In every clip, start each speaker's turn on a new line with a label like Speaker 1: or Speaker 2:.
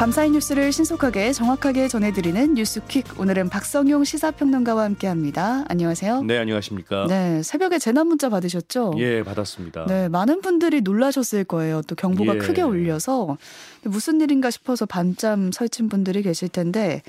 Speaker 1: 밤사이 뉴스를 신속하게 정확하게 전해드리는 뉴스퀵. 오늘은 박성용 시사평론가와 함께합니다. 안녕하세요.
Speaker 2: 네, 안녕하십니까.
Speaker 1: 네, 새벽에 재난 문자 받으셨죠?
Speaker 2: 예, 받았습니다.
Speaker 1: 네, 많은 분들이 놀라셨을 거예요. 또 경보가
Speaker 2: 예.
Speaker 1: 크게 울려서 무슨 일인가 싶어서 밤잠 설친 분들이 계실 텐데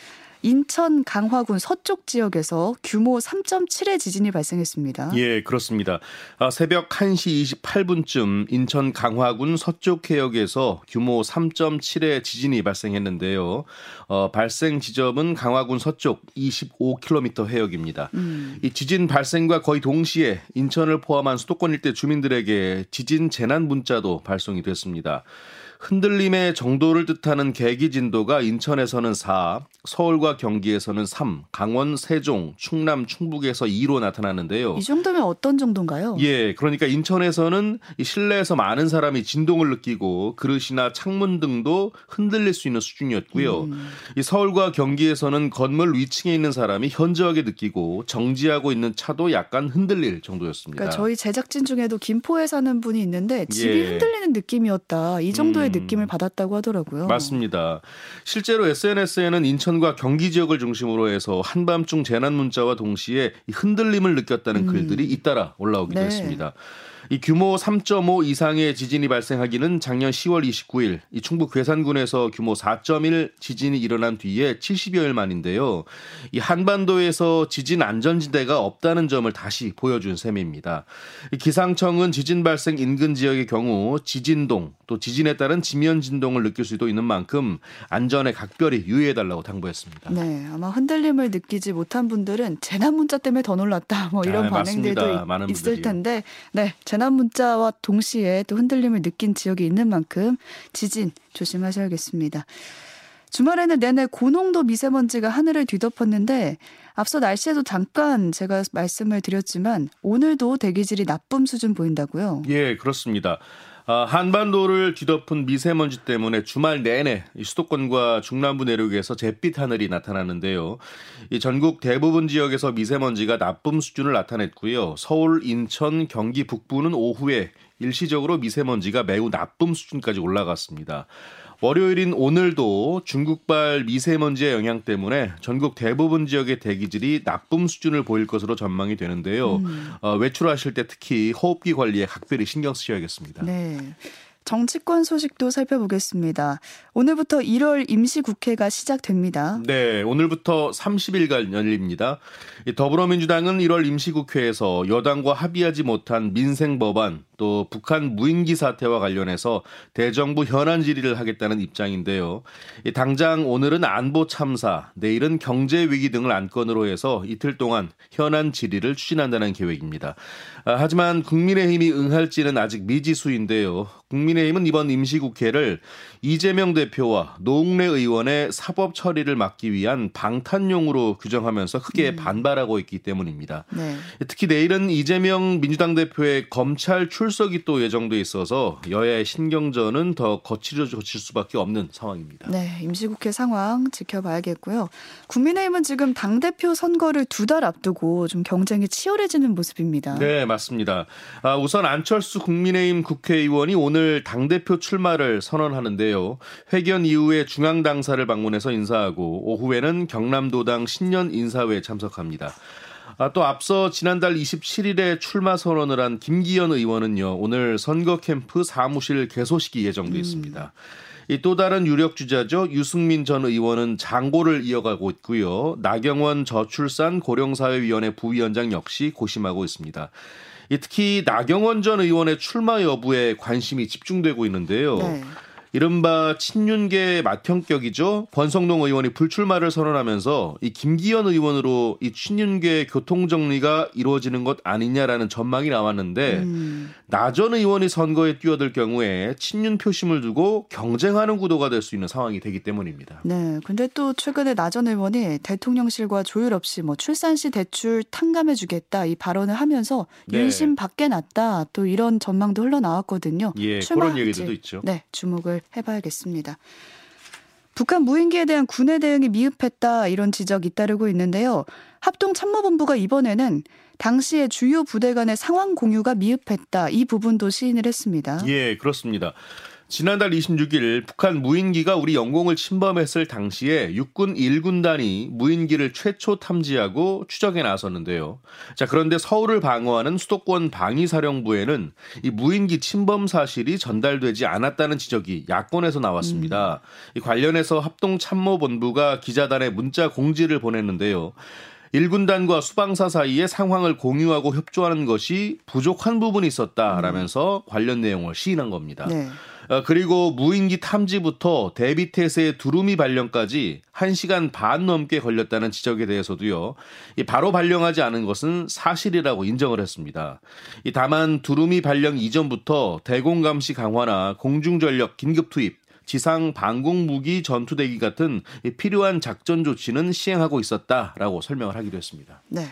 Speaker 1: 인천 강화군 서쪽 지역에서 규모 3.7의 지진이 발생했습니다.
Speaker 2: 예, 그렇습니다. 아, 새벽 1시 28분쯤 인천 강화군 서쪽 해역에서 규모 3.7의 지진이 발생했는데요. 어, 발생 지점은 강화군 서쪽 25km 해역입니다.
Speaker 1: 음.
Speaker 2: 이 지진 발생과 거의 동시에 인천을 포함한 수도권 일대 주민들에게 지진 재난 문자도 발송이 됐습니다. 흔들림의 정도를 뜻하는 계기 진도가 인천에서는 4, 서울과 경기에서는 3, 강원, 세종, 충남, 충북에서 2로 나타나는데요.
Speaker 1: 이 정도면 어떤 정도인가요?
Speaker 2: 예, 그러니까 인천에서는 이 실내에서 많은 사람이 진동을 느끼고 그릇이나 창문 등도 흔들릴 수 있는 수준이었고요.
Speaker 1: 음.
Speaker 2: 이 서울과 경기에서는 건물 위층에 있는 사람이 현저하게 느끼고 정지하고 있는 차도 약간 흔들릴 정도였습니다.
Speaker 1: 그러니까 저희 제작진 중에도 김포에 사는 분이 있는데 집이
Speaker 2: 예.
Speaker 1: 흔들리는 느낌이었다. 이 정도의
Speaker 2: 음.
Speaker 1: 느낌을 받았다고 하더라고요.
Speaker 2: 맞습니다. 실제로 SNS에는 인천 과 경기 지역을 중심으로 해서 한밤중 재난 문자와 동시에 이 흔들림을 느꼈다는
Speaker 1: 음.
Speaker 2: 글들이 잇따라 올라오기도
Speaker 1: 네.
Speaker 2: 했습니다. 이 규모 3.5 이상의 지진이 발생하기는 작년 10월 29일 이 충북 괴산군에서 규모 4.1 지진이 일어난 뒤에 70여일 만인데요. 이 한반도에서 지진 안전지대가 없다는 점을 다시 보여준 셈입니다. 이 기상청은 지진 발생 인근 지역의 경우 지진동 또 지진에 따른 지면 진동을 느낄 수도 있는 만큼 안전에 각별히 유의해달라고 당부했습니다.
Speaker 1: 네, 아마 흔들림을 느끼지 못한 분들은 재난 문자 때문에 더 놀랐다. 뭐 이런
Speaker 2: 아,
Speaker 1: 반응들도. 있- 있을. 텐데, 네, 재난 문자와 동시에 또 흔들림을 느낀 지역이 있는 만큼 지진 조심하셔야겠습니다. 주말에는 내내 고농도 미세먼지가 하늘을 뒤덮었는데 앞서 날씨에도 잠깐 제가 말씀을 드렸지만 오늘도 대기질이 나쁨 수준 보인다고요.
Speaker 2: 예, 그렇습니다. 아, 한반도를 뒤덮은 미세먼지 때문에 주말 내내 이 수도권과 중남부 내륙에서 잿빛 하늘이 나타나는데요. 이 전국 대부분 지역에서 미세먼지가 나쁨 수준을 나타냈고요. 서울, 인천, 경기 북부는 오후에 일시적으로 미세먼지가 매우 나쁨 수준까지 올라갔습니다. 월요일인 오늘도 중국발 미세먼지의 영향 때문에 전국 대부분 지역의 대기질이 나쁨 수준을 보일 것으로 전망이 되는데요.
Speaker 1: 음.
Speaker 2: 어, 외출하실 때 특히 호흡기 관리에 각별히 신경 쓰셔야겠습니다.
Speaker 1: 네. 정치권 소식도 살펴보겠습니다. 오늘부터 1월 임시국회가 시작됩니다.
Speaker 2: 네, 오늘부터 30일간 열립니다. 이 더불어민주당은 1월 임시국회에서 여당과 합의하지 못한 민생 법안 또 북한 무인기 사태와 관련해서 대정부 현안 질의를 하겠다는 입장인데요. 이 당장 오늘은 안보 참사, 내일은 경제 위기 등을 안건으로 해서 이틀 동안 현안 질의를 추진한다는 계획입니다. 아, 하지만 국민의힘이 응할지는 아직 미지수인데요. 국민의힘은 이번 임시국회를 이재명 대표와 노웅래 의원의 사법 처리를 막기 위한 방탄용으로 규정하면서 크게 반발하고 있기 때문입니다.
Speaker 1: 네.
Speaker 2: 특히 내일은 이재명 민주당 대표의 검찰 출 석이 또 예정돼 있어서 여야의 신경전은 더 거칠어질 수밖에 없는 상황입니다.
Speaker 1: 네, 임시국회 상황 지켜봐야겠고요. 국민의힘은 지금 당 대표 선거를 두 달 앞두고 좀 경쟁이 치열해지는 모습입니다.
Speaker 2: 네, 맞습니다. 아, 우선 안철수 국민의힘 국회의원이 오늘 당 대표 출마를 선언하는데요. 회견 이후에 중앙 당사를 방문해서 인사하고 오후에는 경남도당 신년 인사회에 참석합니다. 아, 또 앞서 지난달 27일에 출마 선언을 한 김기현 의원은요, 오늘 선거 캠프 사무실 개소식이 예정돼 있습니다. 이또 다른 유력 주자죠. 유승민 전 의원은 장고를 이어가고 있고요. 나경원 저출산 고령사회위원회 부위원장 역시 고심하고 있습니다. 이 특히 나경원 전 의원의 출마 여부에 관심이 집중되고 있는데요.
Speaker 1: 네.
Speaker 2: 이른바 친윤계 맏형격이죠. 권성동 의원이 불출마를 선언하면서 이 김기현 의원으로 이 친윤계 교통 정리가 이루어지는 것 아니냐라는 전망이 나왔는데
Speaker 1: 음,
Speaker 2: 나전 의원이 선거에 뛰어들 경우에 친윤 표심을 두고 경쟁하는 구도가 될 수 있는 상황이 되기 때문입니다.
Speaker 1: 네. 근데 또 최근에 나전 의원이 대통령실과 조율 없이 뭐 출산 시 대출 탕감해 주겠다 이 발언을 하면서
Speaker 2: 네.
Speaker 1: 윤심 밖에 났다 또 이런 전망도 흘러나왔거든요.
Speaker 2: 예,
Speaker 1: 출마할지,
Speaker 2: 그런 얘기들도 있죠.
Speaker 1: 네, 주목을 해봐야겠습니다. 북한 무인기에 대한 군의 대응이 미흡했다 이런 지적이 잇따르고 있는데요. 합동참모본부가 이번에는 당시의 주요 부대 간의 상황 공유가 미흡했다 이 부분도 시인을 했습니다.
Speaker 2: 예, 그렇습니다. 지난달 26일 북한 무인기가 우리 영공을 침범했을 당시에 육군 1군단이 무인기를 최초 탐지하고 추적에 나섰는데요. 자, 그런데 서울을 방어하는 수도권 방위사령부에는 이 무인기 침범 사실이 전달되지 않았다는 지적이 야권에서 나왔습니다. 음. 이 관련해서 합동참모본부가 기자단에 문자 공지를 보냈는데요. 1군단과 수방사 사이에 상황을 공유하고 협조하는 것이 부족한 부분이 있었다라면서 관련 내용을 시인한 겁니다. 네. 어, 그리고 무인기 탐지부터 대비태세의 두루미 발령까지 1시간 반 넘게 걸렸다는 지적에 대해서도요. 바로 발령하지 않은 것은 사실이라고 인정을 했습니다. 다만 두루미 발령 이전부터 대공 감시 강화나 공중 전력 긴급 투입 지상 방공 무기 전투대기 같은 필요한 작전 조치는 시행하고 있었다라고 설명을 하기도 했습니다.
Speaker 1: 네.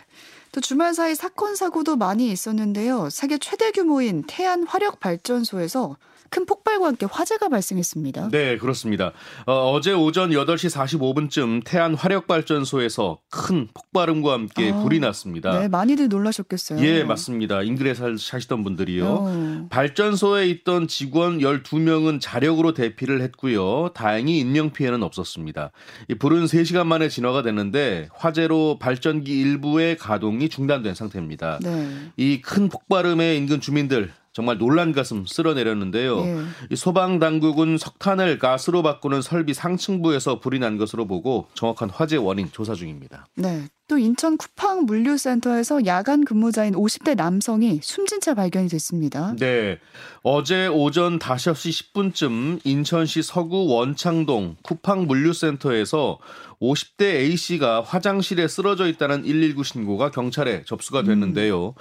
Speaker 1: 또 주말 사이 사건 사고도 많이 있었는데요. 세계 최대 규모인 태안 화력 발전소에서 큰 폭 발과 함께 화재가 발생했습니다.
Speaker 2: 네, 그렇습니다. 어, 제 오전 8시 45분쯤 태안 화력발전소에서 큰 폭발음과 함께 아, 불이 났습니다.
Speaker 1: 네, 많이들 놀라셨겠어요.
Speaker 2: 예, 맞습니다. 인근에 사시던 분들이요. 어. 발전소에 있던 직원 12명은 자력으로 대피를 했고요. 다행히 인명 피해는 없었습니다. 이 불은 3시간 만에 진화가 됐는데 화재로 발전기 일부의 가동이 중단된 상태입니다. 네. 이큰 폭발음에 인근 주민들 정말 놀란 가슴 쓸어내렸는데요. 예. 이 소방 당국은 석탄을 가스로 바꾸는 설비 상층부에서 불이 난 것으로 보고 정확한 화재 원인 조사 중입니다.
Speaker 1: 네. 또 인천 쿠팡 물류센터에서 야간 근무자인 50대 남성이 숨진 채 발견이 됐습니다.
Speaker 2: 네. 어제 오전 5시 10분쯤 인천시 서구 원창동 쿠팡 물류센터에서 50대 A씨가 화장실에 쓰러져 있다는 119 신고가 경찰에 접수가 됐는데요. 음.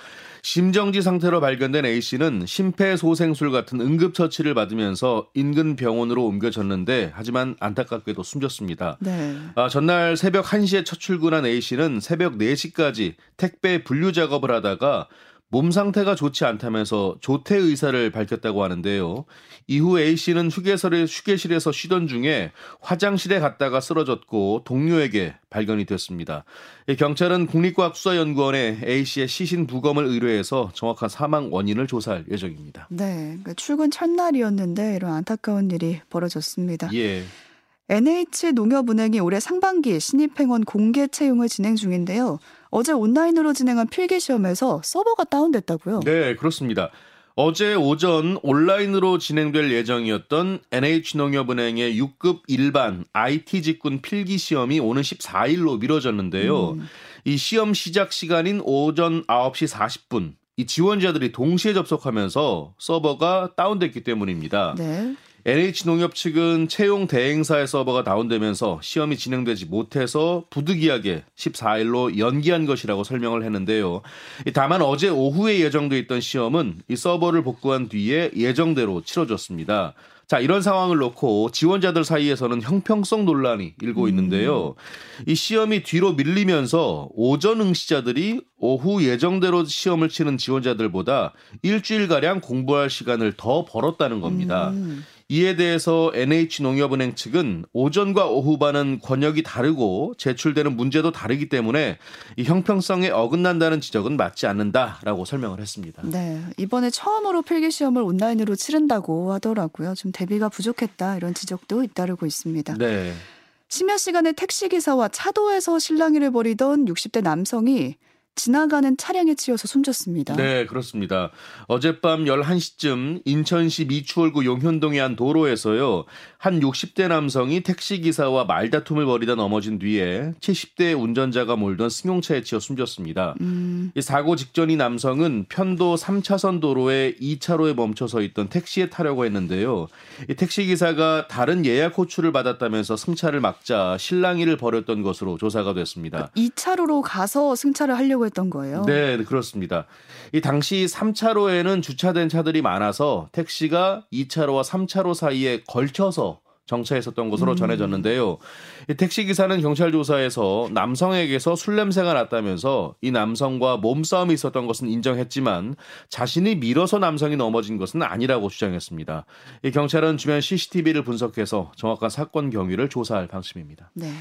Speaker 2: 심정지 상태로 발견된 A씨는 심폐소생술 같은 응급처치를 받으면서 인근 병원으로 옮겨졌는데 하지만 안타깝게도 숨졌습니다. 네. 아, 전날 새벽 1시에 첫 출근한 A씨는 새벽 4시까지 택배 분류 작업을 하다가 몸 상태가 좋지 않다면서 조퇴 의사를 밝혔다고 하는데요. 이후 A씨는 휴게실에, 휴게실에서 쉬던 중에 화장실에 갔다가 쓰러졌고 동료에게 발견이 됐습니다. 경찰은 국립과학수사연구원에 A씨의 시신 부검을 의뢰해서 정확한 사망 원인을 조사할 예정입니다.
Speaker 1: 네, 그러니까 출근 첫날이었는데 이런 안타까운 일이 벌어졌습니다. 예. NH농협은행이 올해 상반기 신입행원 공개 채용을 진행 중인데요. 어제 온라인으로 진행한 필기 시험에서 서버가 다운됐다고요?
Speaker 2: 네, 그렇습니다. 어제 오전 온라인으로 진행될 예정이었던 NH농협은행의 6급 일반 IT 직군 필기 시험이 오는 14일로 미뤄졌는데요. 음. 이 시험 시작 시간인 오전 9시 40분 이 지원자들이 동시에 접속하면서 서버가 다운됐기 때문입니다. 네. NH농협 측은 채용 대행사의 서버가 다운되면서 시험이 진행되지 못해서 부득이하게 14일로 연기한 것이라고 설명을 했는데요. 다만 어제 오후에 예정돼 있던 시험은 이 서버를 복구한 뒤에 예정대로 치러졌습니다. 자, 이런 상황을 놓고 지원자들 사이에서는 형평성 논란이 일고 음. 있는데요. 이 시험이 뒤로 밀리면서 오전 응시자들이 오후 예정대로 시험을 치는 지원자들보다 일주일가량 공부할 시간을 더 벌었다는 겁니다. 음. 이에 대해서 NH농협은행 측은 오전과 오후 반은 권역이 다르고 제출되는 문제도 다르기 때문에 이 형평성에 어긋난다는 지적은 맞지 않는다라고 설명을 했습니다.
Speaker 1: 네, 이번에 처음으로 필기 시험을 온라인으로 치른다고 하더라고요. 좀 대비가 부족했다 이런 지적도 잇따르고 있습니다. 네. 심야 시간에 택시 기사와 차도에서 실랑이를 벌이던 60대 남성이 지나가는 차량에 치여서 숨졌습니다.
Speaker 2: 네, 그렇습니다. 어젯밤 11시쯤 인천시 미추홀구 용현동의 한 도로에서요. 한 60대 남성이 택시기사와 말다툼을 벌이다 넘어진 뒤에 70대 운전자가 몰던 승용차에 치여 숨졌습니다. 음. 이 사고 직전 이 남성은 편도 3차선 도로에 2차로에 멈춰서 있던 택시에 타려고 했는데요. 이 택시기사가 다른 예약 호출을 받았다면서 승차를 막자 실랑이를 벌였던 것으로 조사가 됐습니다.
Speaker 1: 2차로로 가서 승차를 하려고 했던 거예요?
Speaker 2: 네, 그렇습니다. 이 당시 3차로에는 주차된 차들이 많아서 택시가 2차로와 3차로 사이에 걸쳐서 정차했었던 것으로 음. 전해졌는데요. 이 택시 기사는 경찰 조사에서 남성에게서 술 냄새가 났다면서 이 남성과 몸싸움이 있었던 것은 인정했지만 자신이 밀어서 남성이 넘어진 것은 아니라고 주장했습니다. 이 경찰은 주변 CCTV를 분석해서 정확한 사건 경위를 조사할 방침입니다. 네.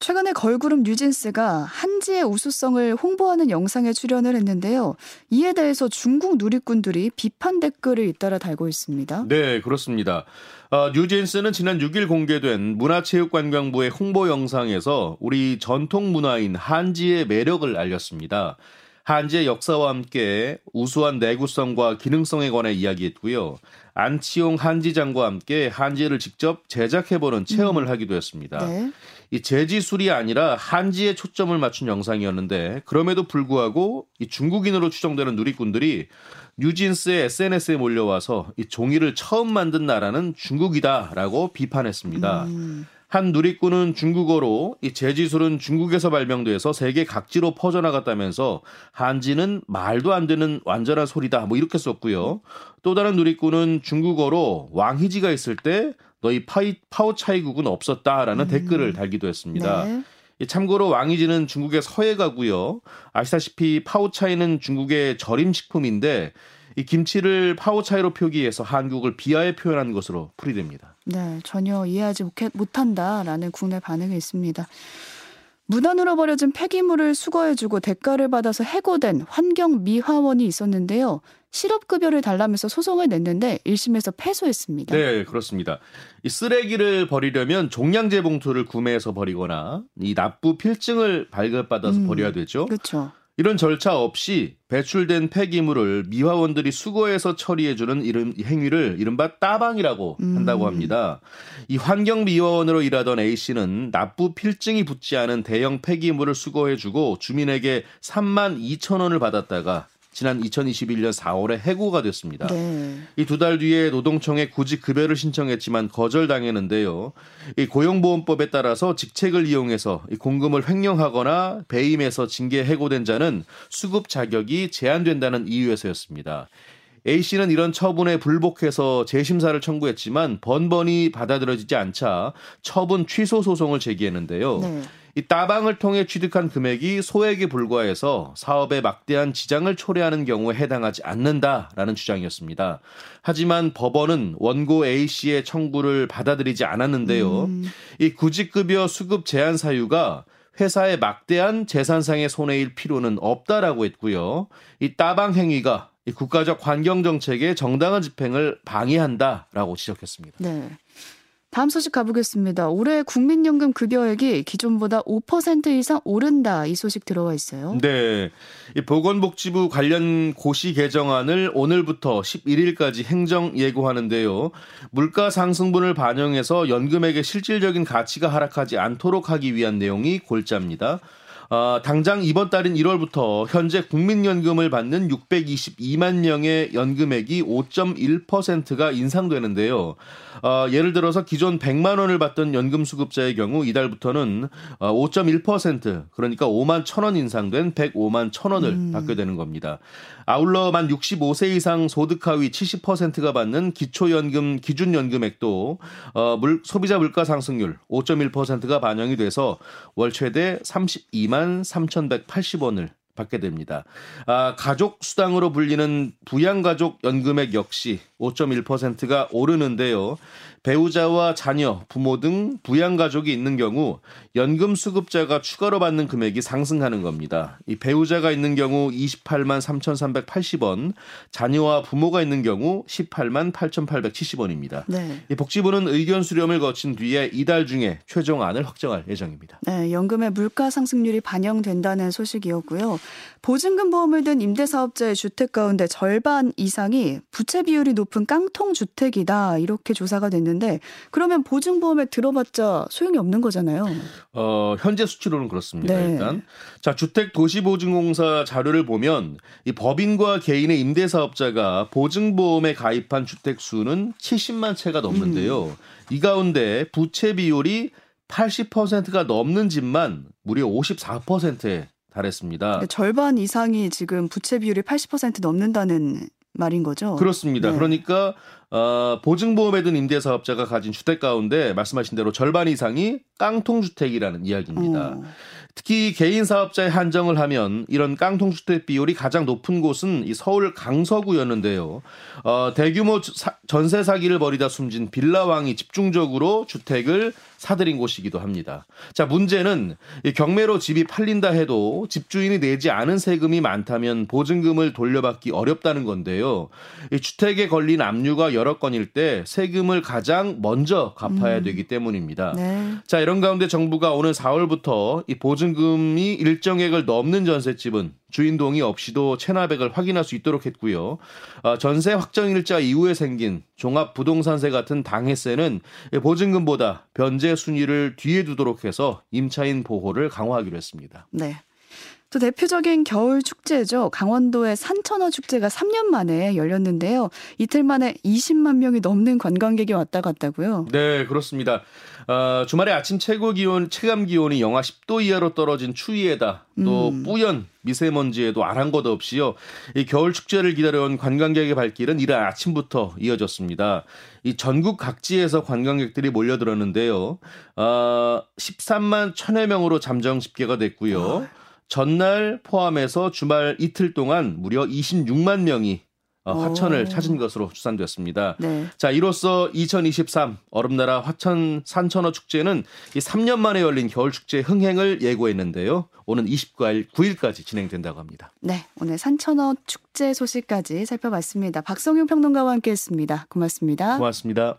Speaker 1: 최근에 걸그룹 뉴진스가 한지의 우수성을 홍보하는 영상에 출연을 했는데요. 이에 대해서 중국 누리꾼들이 비판 댓글을 잇따라 달고 있습니다.
Speaker 2: 네, 그렇습니다. 어, 뉴진스는 지난 6일 공개된 문화체육관광부의 홍보 영상에서 우리 전통 문화인 한지의 매력을 알렸습니다. 한지의 역사와 함께 우수한 내구성과 기능성에 관해 이야기했고요. 안치용 한지장과 함께 한지를 직접 제작해보는 체험을 음. 하기도 했습니다. 네. 이 재지술이 아니라 한지에 초점을 맞춘 영상이었는데 그럼에도 불구하고 이 중국인으로 추정되는 누리꾼들이 뉴진스의 SNS에 몰려와서 이 종이를 처음 만든 나라는 중국이다라고 비판했습니다. 음. 한 누리꾼은 중국어로 이 재지술은 중국에서 발명돼서 세계 각지로 퍼져나갔다면서 한지는 말도 안 되는 완전한 소리다 뭐 이렇게 썼고요. 또 다른 누리꾼은 중국어로 왕희지가 있을 때 너희 파이, 파워 차이국은 없었다라는 음. 댓글을 달기도 했습니다. 네. 참고로 왕이지는 중국의 서해가고요. 아시다시피 파오차이는 중국의 절임 식품인데 이 김치를 파오차이로 표기해서 한국을 비하에 표현한 것으로 풀이됩니다.
Speaker 1: 네, 전혀 이해하지 못한다라는 국내 반응이 있습니다. 무단으로 버려진 폐기물을 수거해주고 대가를 받아서 해고된 환경 미화원이 있었는데요. 실업급여를 달라면서 소송을 냈는데 1심에서 패소했습니다.
Speaker 2: 네, 그렇습니다. 이 쓰레기를 버리려면 종량제 봉투를 구매해서 버리거나 이 납부 필증을 발급받아서 음, 버려야 되죠.
Speaker 1: 그렇죠.
Speaker 2: 이런 절차 없이 배출된 폐기물을 미화원들이 수거해서 처리해주는 이름, 행위를 이른바 따방이라고 음. 한다고 합니다. 이 환경미화원으로 일하던 A씨는 납부 필증이 붙지 않은 대형 폐기물을 수거해주고 주민에게 3만 2천 원을 받았다가 지난 2021년 4월에 해고가 됐습니다. 네. 이두 달 뒤에 노동청에 구직 급여를 신청했지만 거절당했는데요. 이 고용보험법에 따라서 직책을 이용해서 공금을 횡령하거나 배임해서 징계 해고된 자는 수급 자격이 제한된다는 이유에서였습니다. A 씨는 이런 처분에 불복해서 재심사를 청구했지만 번번이 받아들여지지 않자 처분 취소 소송을 제기했는데요. 네. 이 따방을 통해 취득한 금액이 소액에 불과해서 사업에 막대한 지장을 초래하는 경우에 해당하지 않는다라는 주장이었습니다. 하지만 법원은 원고 A 씨의 청구를 받아들이지 않았는데요. 음. 이 구직급여 수급 제한 사유가 회사의 막대한 재산상의 손해일 필요는 없다라고 했고요. 이 따방 행위가 이 국가적 환경 정책의 정당한 집행을 방해한다라고 지적했습니다.
Speaker 1: 네. 다음 소식 가보겠습니다. 올해 국민연금 급여액이 기존보다 5% 이상 오른다 이 소식 들어와 있어요.
Speaker 2: 네. 이 보건복지부 관련 고시 개정안을 오늘부터 11일까지 행정 예고하는데요. 물가 상승분을 반영해서 연금액의 실질적인 가치가 하락하지 않도록 하기 위한 내용이 골자입니다. 어, 당장 이번 달인 1월부터 현재 국민연금을 받는 622만 명의 연금액이 5.1%가 인상되는데요. 어, 예를 들어서 기존 100만 원을 받던 연금 수급자의 경우 이달부터는 어, 5.1% 그러니까 5만 1천 원 인상된 105만 1천 원을 음. 받게 되는 겁니다. 아울러 만 65세 이상 소득 하위 70%가 받는 기초연금 기준 연금액도 어, 물, 소비자 물가 상승률 5.1%가 반영이 돼서 월 최대 32만 3,180원을 받게 됩니다. 아, 가족 수당으로 불리는 부양가족 연금액 역시 5.1%가 오르는데요. 배우자와 자녀, 부모 등 부양 가족이 있는 경우 연금 수급자가 추가로 받는 금액이 상승하는 겁니다. 이 배우자가 있는 경우 28만 3,380원, 자녀와 부모가 있는 경우 18만 8,870원입니다. 네. 이 복지부는 의견 수렴을 거친 뒤에 이달 중에 최종안을 확정할 예정입니다.
Speaker 1: 네, 연금의 물가 상승률이 반영된다는 소식이었고요. 보증금 보험을 든 임대사업자의 주택 가운데 절반 이상이 부채 비율이 높은 깡통 주택이다 이렇게 조사가 됐는데 그러면 보증보험에 들어봤자 소용이 없는 거잖아요.
Speaker 2: 어, 현재 수치로는 그렇습니다. 네. 일단 자 주택 도시보증공사 자료를 보면 이 법인과 개인의 임대사업자가 보증보험에 가입한 주택 수는 70만 채가 넘는데요. 음. 이 가운데 부채 비율이 80%가 넘는 집만 무려 54%에 달했습니다.
Speaker 1: 절반 이상이 지금 부채 비율이 80% 넘는다는 말인 거죠.
Speaker 2: 그렇습니다. 네. 그러니까 어, 보증보험에 든 임대사업자가 가진 주택 가운데 말씀하신 대로 절반 이상이 깡통 주택이라는 이야기입니다. 어. 특히 개인 사업자에 한정을 하면 이런 깡통 주택 비율이 가장 높은 곳은 이 서울 강서구였는데요. 어, 대규모 사, 전세 사기를 벌이다 숨진 빌라왕이 집중적으로 주택을 사들인 곳이기도 합니다. 자, 문제는 이 경매로 집이 팔린다 해도 집주인이 내지 않은 세금이 많다면 보증금을 돌려받기 어렵다는 건데요. 이 주택에 걸린 압류가 여러 건일 때 세금을 가장 먼저 갚아야 음. 되기 때문입니다. 네. 자, 이런 가운데 정부가 오는 4월부터 이 보증 금이 일정액을 넘는 전셋집은 주인 동의 없이도 체납액을 확인할 수 있도록 했고요. 어, 전세 확정일자 이후에 생긴 종합부동산세 같은 당해세는 보증금보다 변제 순위를 뒤에 두도록 해서 임차인 보호를 강화하기로 했습니다.
Speaker 1: 네. 또 대표적인 겨울 축제죠. 강원도의 산천어 축제가 3년 만에 열렸는데요. 이틀 만에 20만 명이 넘는 관광객이 왔다 갔다고요.
Speaker 2: 네, 그렇습니다. 어, 주말에 아침 최고 기온, 체감 기온이 영하 10도 이하로 떨어진 추위에다 또 음. 뿌연 미세먼지에도 아랑곳 없이요. 이 겨울 축제를 기다려온 관광객의 발길은 이른 아침부터 이어졌습니다. 이 전국 각지에서 관광객들이 몰려들었는데요. 어, 13만 천여 명으로 잠정 집계가 됐고요. 어. 전날 포함해서 주말 이틀 동안 무려 26만 명이 어, 화천을 오. 찾은 것으로 추산되었습니다. 네. 자, 이로써 2023 얼음나라 화천 산천어 축제는 이 3년 만에 열린 겨울 축제 흥행을 예고했는데요. 오는 29일 9일까지 진행된다고 합니다.
Speaker 1: 네, 오늘 산천어 축제 소식까지 살펴봤습니다. 박성용 평론가와 함께했습니다. 고맙습니다.
Speaker 2: 고맙습니다.